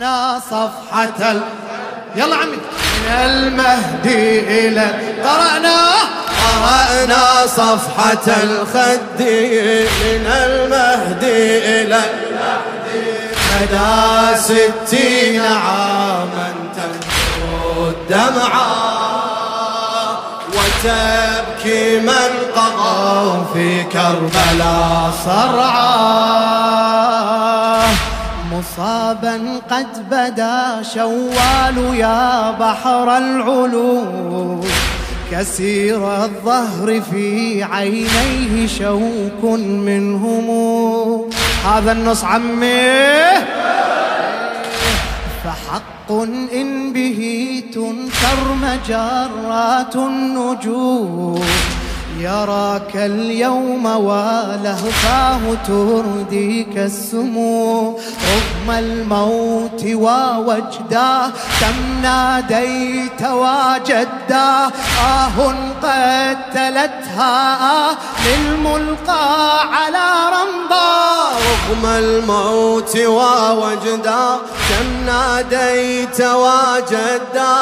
قرأنا صفحة ال... يلا عمي. من المهدي إلى قرأنا. قرأنا صفحة الخد من المهدي إلى مدى ستين عاما تنثر الدمعة وتبكي من قضوا في كربلاء صرعا مصابا قد بدا شوال يا بحر العلوم كسير الظهر في عينيه شوك منهم. هذا النص عمي. فحق إن به تنكر مجرات النجوم. يراك اليوم ولهفاه ترديك السموم. رغم الموت ووجداه كم ناديت وجداه آه قتلتها آه للملقى على رمضان رغم الموت ووجدا كم ناديت وجدا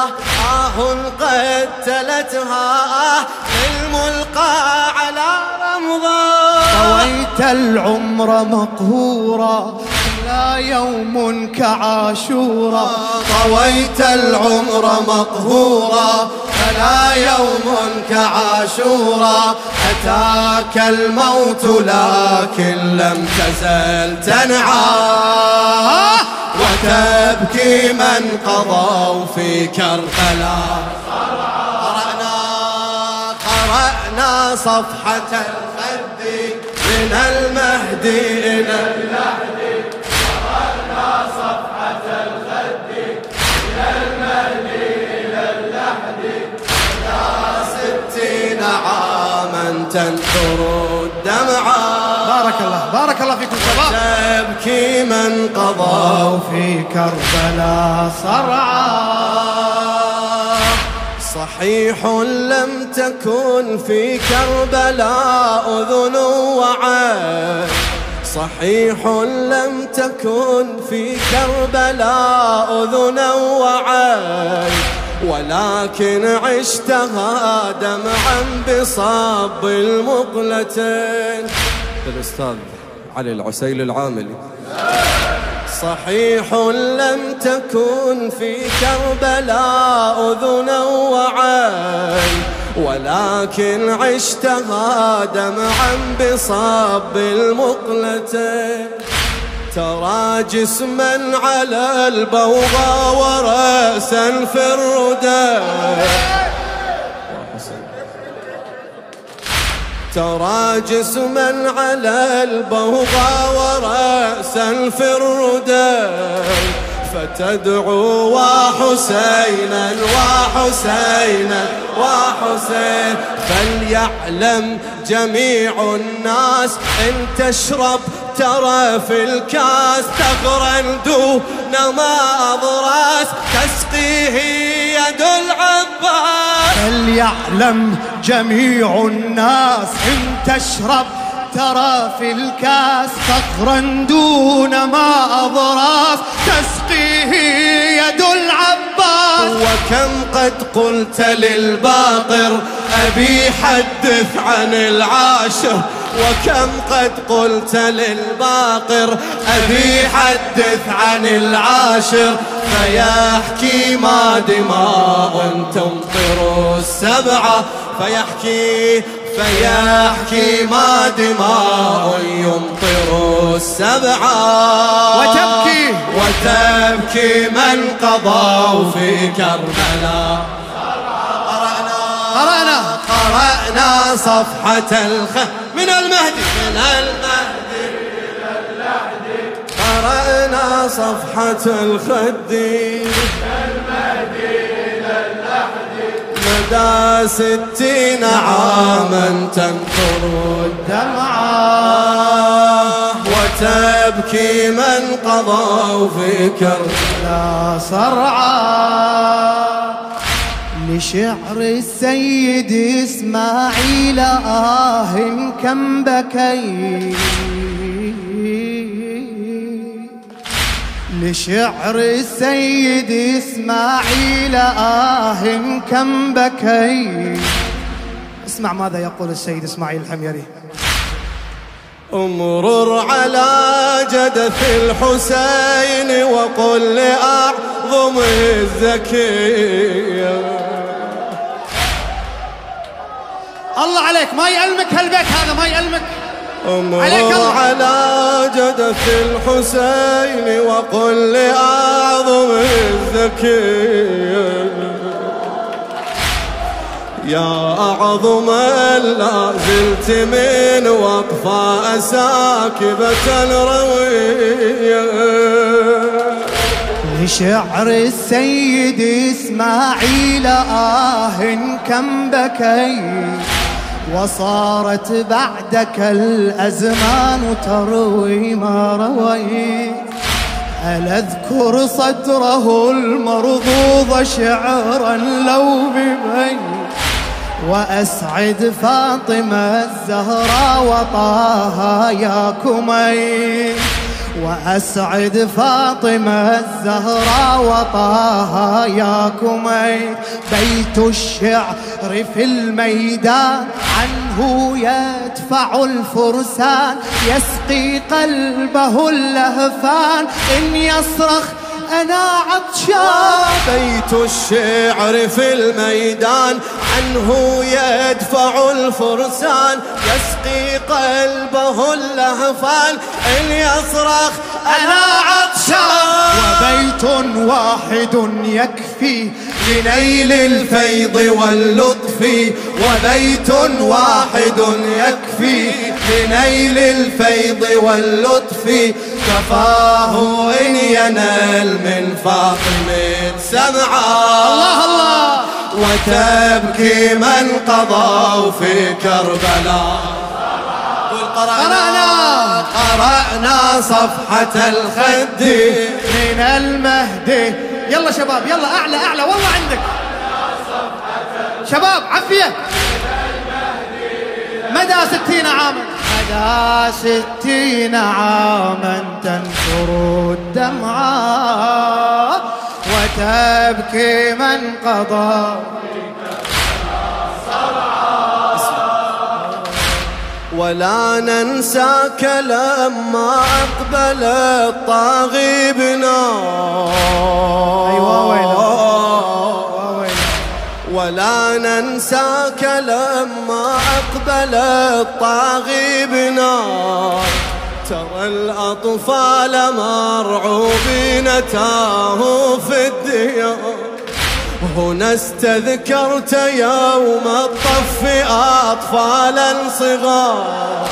آه قتلتها آه الملقى على رمضان طويت العمر مقهورا يوم كعاشورا. طويت العمر مقهورا فلا يوم كعاشورا. أتاك الموت لكن لم تزل تنعى. وتبكي من قضوا في كربلاء. قرأنا قرأنا صفحة الخد من المهدي إلى صفحة الخد من المهدي إلى اللحد ستين عاما تنثر الدمعة بارك الله بارك الله فيكم شباب. تبكي من قضوا في كربلاء صرعا صحيح لم تكن في كربلاء أذن وعين صحيح لم تكن في كربلاء أذن وعين ولكن عشتها دمعا بصاب المقلتين. الأستاذ علي العسيل العاملي. صحيح لم تكن في كربلاء أذن وعين ولكن عشتها دمعا بصاب المقلتين ترى جسما على البوغى ورأسا في الردى. ترى جسما على البوغى ورأسا في الردى. فتدعو وحسينا وحسينا وحسين. فليعلم جميع الناس إن تشرب ترى في الكاس تغرن دون ما أضراس. تسقيه يد العباس. فليعلم جميع الناس إن تشرب ترى في الكاس فخرا دون ما أضراس تسقيه يد العباس. وكم قد قلت للباقر أبي حدث عن العاشر. وكم قد قلت للباقر أبي حدث عن العاشر. فيحكي ما دماء تمطر السبعة فيحكي فيحكي ما دماء يمطر السبعة وتبكي. وتبكي من قضوا في كربلاء. قرأنا. قرأنا. صفحة الخ من المهدي. من المهدي. إلى اللحد قرأنا صفحة الخد مدى ستين عاما تنثر الدمعة وتبكي من قضوا في كربلاء صرعا لشعر السيد إسماعيل آه كم بكيت. لشعر السيد إسماعيل آه كم بكيت اسمع ماذا يقول السيد إسماعيل الحميري. امرر على جدث الحسين وقل لأعظم الزكي الله عليك ما يألمك هالبيت هذا ما يألمك امرر على جدث الحسين وقل لأعظم الزكي يا أعظم لا زلت من وقفة ساكبة روية لشعر السيد إسماعيل آه كم بكيت. وصارت بعدك الأزمان تروي ما رويت هل أذكر صدره المرضوض شعرا لو ببيت وأسعد فاطمة الزهراء وطاها يا كمي. وأسعد فاطمة الزهراء وطاها يا كمي بيت الشعر في الميدان عنه يدفع الفرسان. يسقي قلبه اللهفان. إن يصرخ أنا عطشان بيت الشعر في الميدان عنه يدفع الفرسان. يسقي قلبه اللهفان. إن يصرخ أنا عطشان وبيت واحد يكفي لنيل الفيض واللطف. وبيت واحد يكفي لنيل الفيض واللطف. كفاه ينال من فاطمة سمعا الله الله. وتبكي من قضوا في كربلاء. قرأنا. قرأنا. صفحة الخد. من المهدي يلا شباب يلا أعلى أعلى. والله عندك. شباب عفية مدى ستين عاما. ستين عاما تنثر الدمعة وتبكي من قضى. ولا ننساك لما أقبل الطاغي بنا. ولا ننساك لما أقبل الطاغي بنا ترى الأطفال مرعوبين تاهوا في الديار. هنا استذكرت يوم الطف أطفالا صغار.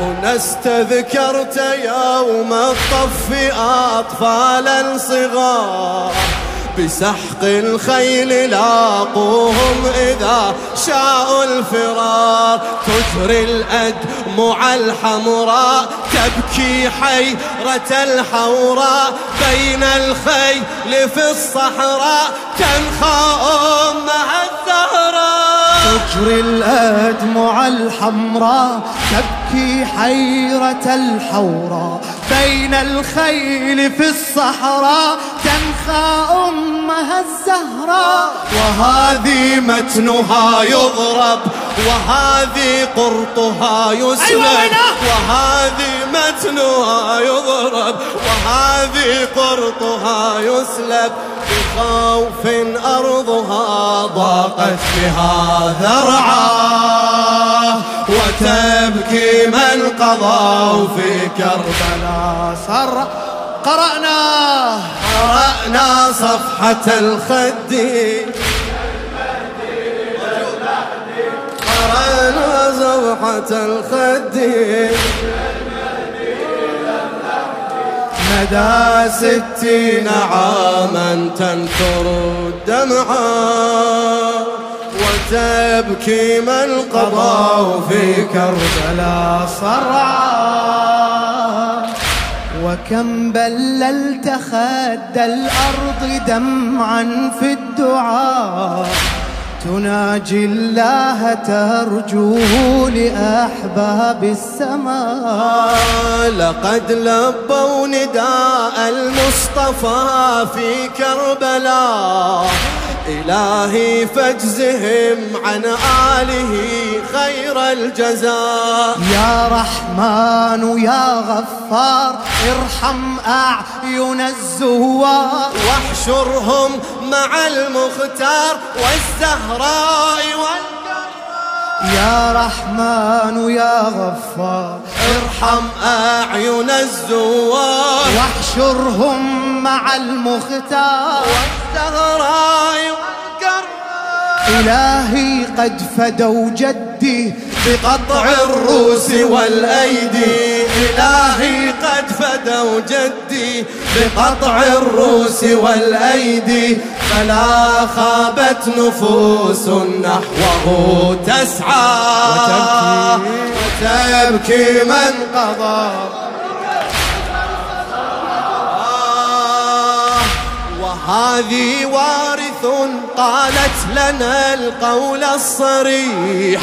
هنا استذكرت يوم الطف أطفالا صغار. بسحق الخيل لاقوهم إذا شاءوا الفرار. تجري الأدمع الحمراء تبكي حيرة الحوراء. بين الخيل في الصحراء تنخى أمها الزهراء تجري الأدمع الحمراء تبكي حيرة الحوراء بين الخيل في الصحراء تنخى أمها الزهراء. وهذه متنها يضرب وهذه قرطها يسلب. أيوة؟ وهذه متنها يضرب وهذه قرطها يسلب. بخوف أرضها ضاقت بها ذرعا. وتبكي من قضوا في كربلاء. سر قرأنا. قرأنا صفحة الخد. قرأنا صفحة الخد. مدى ستين عاما تنثر الدمعا وتبكي من قضوا في كربلاء صرعا وكم بللت خد الأرض دمعا في الدعاء. تناجي الله ترجوه لأحباب السماء. لقد لبوا نداء المصطفى في كربلاء. إلهي فاجزهم عن آله خير الجزاء. يا رحمن يا غفار ارحم أعين الزوار. واحشرهم مع المختار والزهراء والكرار يا رحمن يا غفار ارحم أعين الزوار. واحشرهم مع المختار. والزهراء إلهي قد فدوا جدي بقطع الروس والأيدي. إلهي قد فدوا جدي بقطع الروس والأيدي. فلا خابت نفوس نحوه تسعى. وتبكي من قضى. وهذه وارث قالت لنا القول الصريح.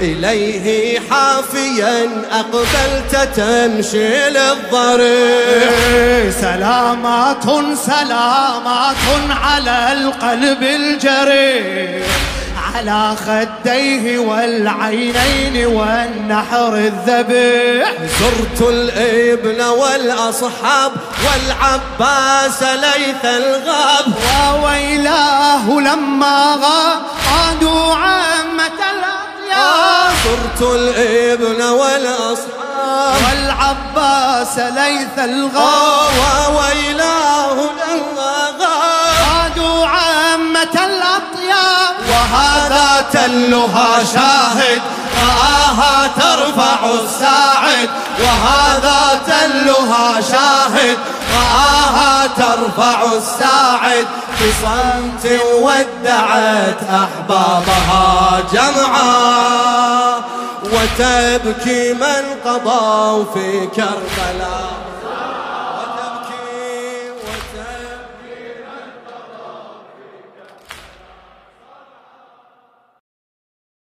إليه حافيا أقبلت تمشي للضريح. سلامات سلامات على القلب الجريح. على خديه والعينين والنحر الذبيح. زرت الإبن والأصحاب والعباس ليث الغاب. وويلاه لما غادوا عامة الأطيار زرت الإبن والأصحاب والعباس ليث الغاب. وويلاه تلها شاهد رآها ترفع الساعد. وهذا تلها شاهد رآها ترفع الساعد. بصمت ودعت أحبابها جمعا. وتبكي من قضوا في كربلاء.